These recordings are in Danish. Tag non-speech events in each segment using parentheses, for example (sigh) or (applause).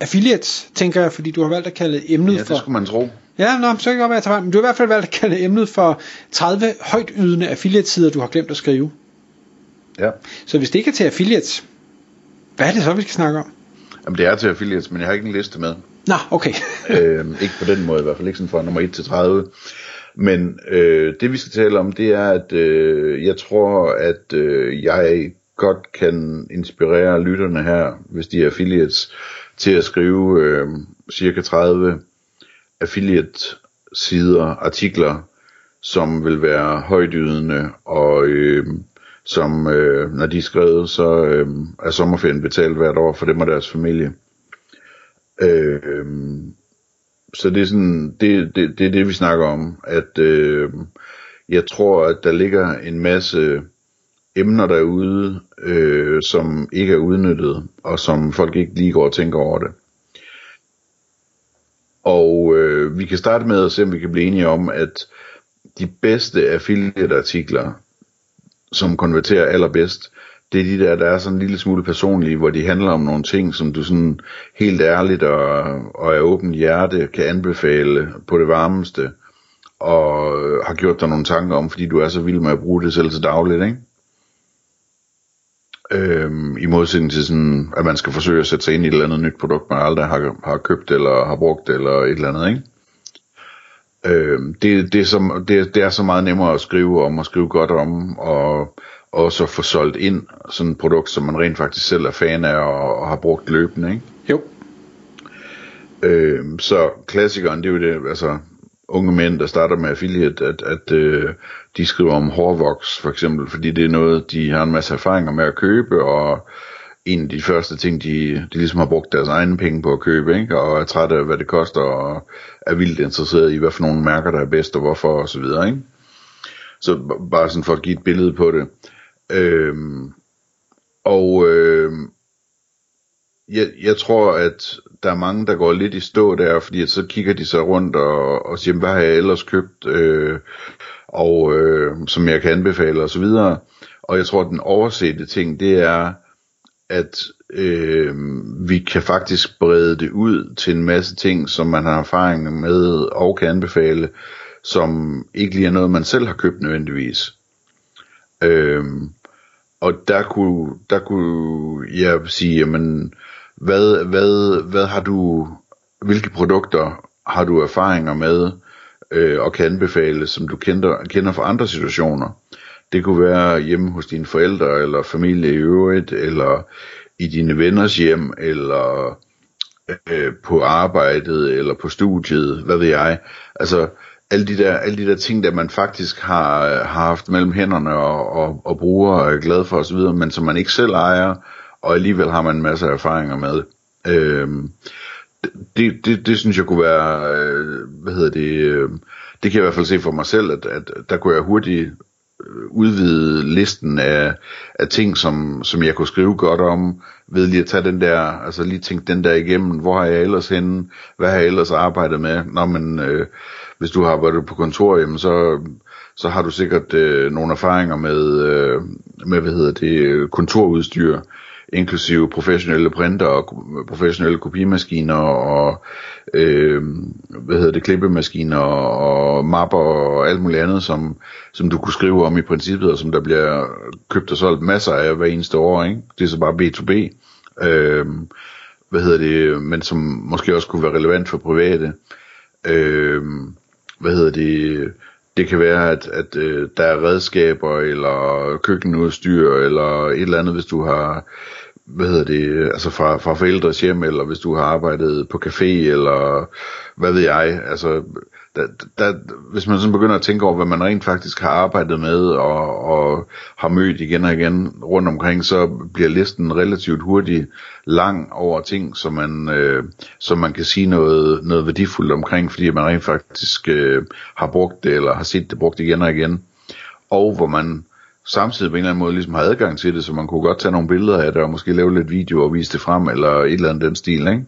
affiliates, tænker jeg, fordi du har valgt at kalde emnet Ja, det for... skulle man tro. Ja, nå, så kan det godt være, at jeg tager men du har i hvert fald valgt at kalde emnet for 30 højt ydende affiliate-sider, du har glemt at skrive. Ja. Så hvis det ikke er til affiliates, hvad er det så, vi skal snakke om? Jamen, det er til affiliates, men jeg har ikke en liste med. Nå, okay. (laughs) øh, ikke på den måde i hvert fald, ikke sådan fra nummer 1 til 30. Men øh, det vi skal tale om, det er, at øh, jeg tror, at øh, jeg godt kan inspirere lytterne her, hvis de er affiliates, til at skrive øh, cirka 30 affiliate-sider, artikler, som vil være højdydende, og øh, som, øh, når de er skrevet, så øh, er sommerferien betalt hvert år for dem og deres familie. Øh, så det er sådan, det, det, det er det vi snakker om, at øh, jeg tror, at der ligger en masse emner derude, øh, som ikke er udnyttet, og som folk ikke lige går og tænker over det. Og øh, vi kan starte med at se, om vi kan blive enige om, at de bedste affiliate-artikler, som konverterer allerbedst, det er de der, der er sådan en lille smule personlige, hvor de handler om nogle ting, som du sådan helt ærligt og, og af åbent hjerte kan anbefale på det varmeste, og har gjort dig nogle tanker om, fordi du er så vild med at bruge det selv til dagligt, ikke? Øhm, I modsætning til sådan, at man skal forsøge at sætte sig ind i et eller andet nyt produkt, man aldrig har, har købt eller har brugt eller et eller andet, ikke? Øhm, det, det, er så, det, det er så meget nemmere at skrive om og skrive godt om, og også at få solgt ind sådan et produkt, som man rent faktisk selv er fan af og, og har brugt løbende, ikke? Jo. Øhm, så klassikeren, det er jo det, altså unge mænd, der starter med affiliate, at, at øh, de skriver om hårvoks for eksempel, fordi det er noget, de har en masse erfaringer med at købe, og en af de første ting, de, de ligesom har brugt deres egne penge på at købe, ikke? og er træt af, hvad det koster, og er vildt interesseret i, hvad for nogle mærker, der er bedst, og hvorfor, og så videre, ikke? Så bare sådan for at give et billede på det. Øhm, og øh, jeg, jeg tror, at der er mange, der går lidt i stå der, fordi at så kigger de sig rundt og, og siger, hvad har jeg ellers købt, øh, og øh, som jeg kan anbefale og så videre. Og jeg tror, at den oversete ting, det er, at øh, vi kan faktisk brede det ud til en masse ting, som man har erfaring med og kan anbefale, som ikke lige er noget, man selv har købt nødvendigvis. Øh, og der kunne, der kunne jeg sige, jamen, hvad, hvad, hvad har du, hvilke produkter har du erfaringer med øh, og kan anbefale, som du kender, kender fra andre situationer? Det kunne være hjemme hos dine forældre eller familie i øvrigt, eller i dine venners hjem, eller øh, på arbejdet, eller på studiet, hvad ved jeg. Altså, alle de der, alle de der ting, der man faktisk har, har haft mellem hænderne og, og, og bruger og er glad for osv., men som man ikke selv ejer, og alligevel har man en masse erfaringer med. Øhm, det, det, det synes jeg kunne være, øh, hvad hedder det, øh, det kan jeg i hvert fald se for mig selv, at, at der kunne jeg hurtigt øh, udvide listen af, af ting, som, som jeg kunne skrive godt om, ved lige at tage den der, altså lige tænke den der igennem, hvor har jeg ellers henne, hvad har jeg ellers arbejdet med, Nå, men øh, hvis du har arbejdet på kontor, jamen, så, så har du sikkert øh, nogle erfaringer med, øh, med, hvad hedder det, øh, kontorudstyr, inklusive professionelle printer og professionelle kopimaskiner og øh, hvad hedder det, klippemaskiner og mapper og alt muligt andet, som, som du kunne skrive om i princippet, og som der bliver købt og solgt masser af hver eneste år, ikke? Det er så bare B2B. Øh, hvad hedder det, men som måske også kunne være relevant for private. Øh, hvad hedder det, det kan være, at, at øh, der er redskaber, eller køkkenudstyr, eller et eller andet, hvis du har, hvad hedder det, altså fra, fra forældres hjem, eller hvis du har arbejdet på café, eller hvad ved jeg, altså der, der, hvis man sådan begynder at tænke over, hvad man rent faktisk har arbejdet med og, og har mødt igen og igen rundt omkring, så bliver listen relativt hurtigt lang over ting, som man, øh, som man kan sige noget, noget værdifuldt omkring, fordi man rent faktisk øh, har brugt det, eller har set det brugt igen og igen. Og hvor man samtidig på en eller anden måde ligesom har adgang til det, så man kunne godt tage nogle billeder af det, og måske lave lidt video og vise det frem, eller et eller andet den stil, ikke?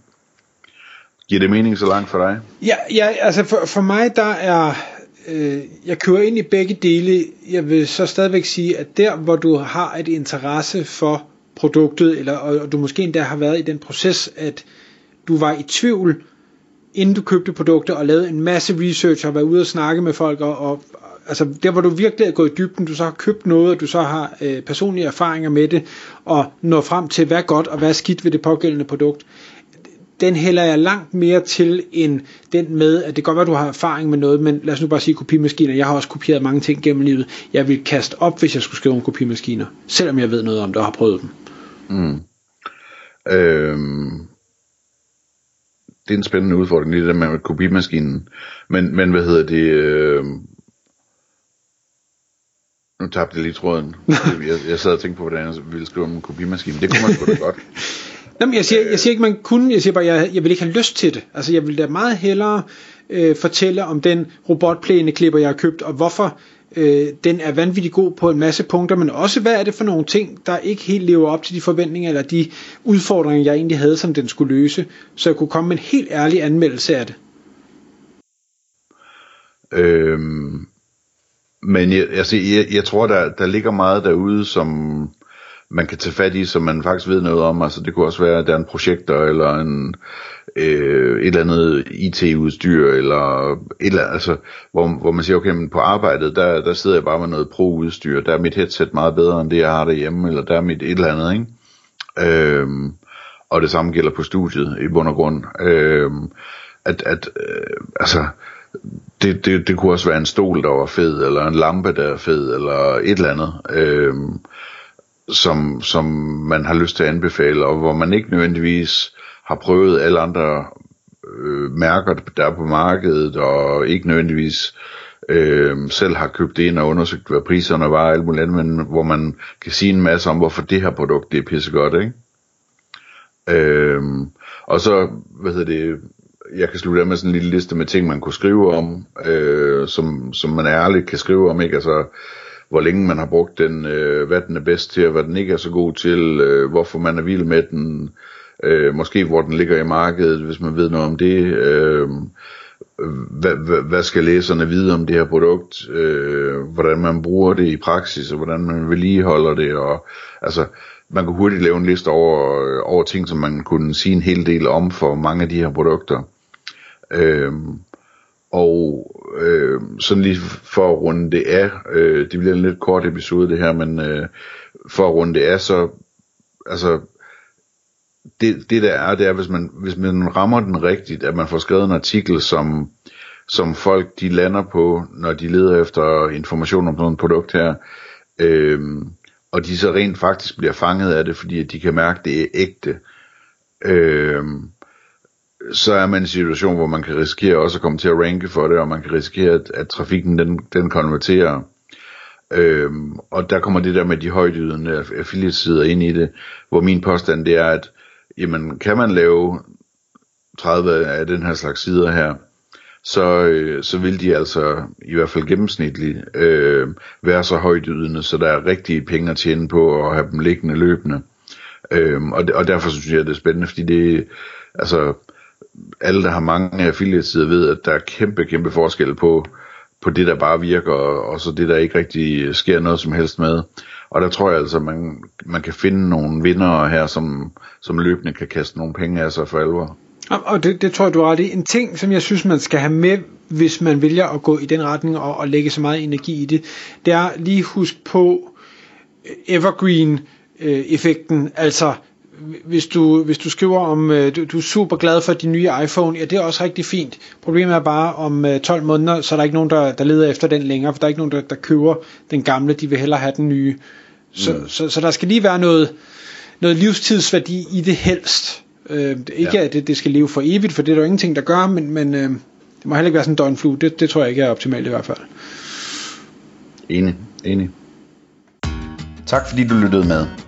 Giver det mening så langt for dig? Ja, ja altså for, for mig der er, øh, jeg kører ind i begge dele. Jeg vil så stadigvæk sige, at der hvor du har et interesse for produktet, eller og, og du måske endda har været i den proces, at du var i tvivl, inden du købte produkter, og lavede en masse research, og var ude og snakke med folk, og, og altså der hvor du virkelig er gået i dybden, du så har købt noget, og du så har øh, personlige erfaringer med det, og når frem til, hvad er godt og hvad er skidt ved det pågældende produkt den hælder jeg langt mere til end den med, at det kan godt være, at du har erfaring med noget, men lad os nu bare sige kopimaskiner. Jeg har også kopieret mange ting gennem livet. Jeg vil kaste op, hvis jeg skulle skrive om kopimaskiner, selvom jeg ved noget om det og har prøvet dem. Mm. Øhm, det er en spændende udfordring, det der med kopimaskinen. Men, men hvad hedder det? Øh, nu tabte jeg lige tråden. (laughs) jeg, jeg sad og tænkte på, hvordan jeg ville skrive om en kopimaskine. Det kunne man sgu da godt. (laughs) Jamen, jeg siger, jeg siger ikke, man kunne, jeg siger bare, jeg, jeg vil ikke have lyst til det. Altså, jeg vil da meget hellere øh, fortælle om den robotplæneklipper, jeg har købt, og hvorfor øh, den er vanvittigt god på en masse punkter, men også hvad er det for nogle ting, der ikke helt lever op til de forventninger, eller de udfordringer, jeg egentlig havde, som den skulle løse, så jeg kunne komme med en helt ærlig anmeldelse af det. Øhm, men jeg, altså, jeg, jeg tror, der, der ligger meget derude, som man kan tage fat i, som man faktisk ved noget om. Altså det kunne også være, at der er en projekter, eller en, øh, et eller andet IT-udstyr, eller et eller andet, altså, hvor, hvor man siger, okay, men på arbejdet, der, der sidder jeg bare med noget pro-udstyr, der er mit headset meget bedre, end det jeg har derhjemme, eller der er mit et eller andet, ikke? Øhm, og det samme gælder på studiet, i bund og grund. Øhm, at, at øh, altså, det, det, det kunne også være en stol, der var fed, eller en lampe, der er fed, eller et eller andet. Øhm, som, som man har lyst til at anbefale, og hvor man ikke nødvendigvis har prøvet alle andre øh, mærker, der er på markedet, og ikke nødvendigvis øh, selv har købt det ind og undersøgt, hvad priserne var, alt muligt andet, men hvor man kan sige en masse om, hvorfor det her produkt det er pissegodt, ikke? Øh, og så, hvad hedder det, jeg kan slutte af med sådan en lille liste med ting, man kunne skrive om, øh, som, som man ærligt kan skrive om, ikke? Altså, hvor længe man har brugt den, øh, hvad den er bedst til, og hvad den ikke er så god til, øh, hvorfor man er vild med den, øh, måske hvor den ligger i markedet, hvis man ved noget om det, øh, hvad, hvad, hvad skal læserne vide om det her produkt, øh, hvordan man bruger det i praksis, og hvordan man vedligeholder det, og altså, man kan hurtigt lave en liste over, over ting, som man kunne sige en hel del om for mange af de her produkter. Øh, og øh, sådan lige for at runde det af, øh, det bliver en lidt kort episode det her, men øh, for at runde det af, så altså det, det der er, det er, hvis man, hvis man rammer den rigtigt, at man får skrevet en artikel, som, som folk de lander på, når de leder efter information om sådan et produkt her, øh, og de så rent faktisk bliver fanget af det, fordi de kan mærke, at det er ægte. Øh, så er man i en situation, hvor man kan risikere også at komme til at ranke for det, og man kan risikere, at, at trafikken den, den konverterer. Øhm, og der kommer det der med de højdydende affiliate-sider ind i det, hvor min påstand det er, at jamen, kan man lave 30 af den her slags sider her, så, øh, så vil de altså i hvert fald gennemsnitligt øh, være så højdydende, så der er rigtige penge at tjene på at have dem liggende løbende. Øhm, og, og derfor synes jeg, det er spændende, fordi det, altså, alle, der har mange affiliatesider, ved, at der er kæmpe, kæmpe forskel på, på det, der bare virker, og så det, der ikke rigtig sker noget som helst med. Og der tror jeg altså, man, man kan finde nogle vinder her, som, som løbende kan kaste nogle penge af sig for alvor. Og det, det tror jeg, du har ret i. En ting, som jeg synes, man skal have med, hvis man vælger at gå i den retning og, og lægge så meget energi i det, det er lige husk på øh, evergreen-effekten, øh, altså hvis du, hvis du skriver om, øh, du, du er super glad for din nye iPhone, ja det er også rigtig fint. Problemet er bare, om 12 øh, måneder, så er der ikke nogen, der, der leder efter den længere, for der er ikke nogen, der, der køber den gamle, de vil hellere have den nye. Så, mm. så, så der skal lige være noget, noget livstidsværdi i det helst. Øh, ikke ja. at det, det skal leve for evigt, for det er der jo ingenting, der gør, men, men øh, Det må heller ikke være sådan en døgnflue. Det, det tror jeg ikke er optimalt i hvert fald. Enig, enig. Tak fordi du lyttede med.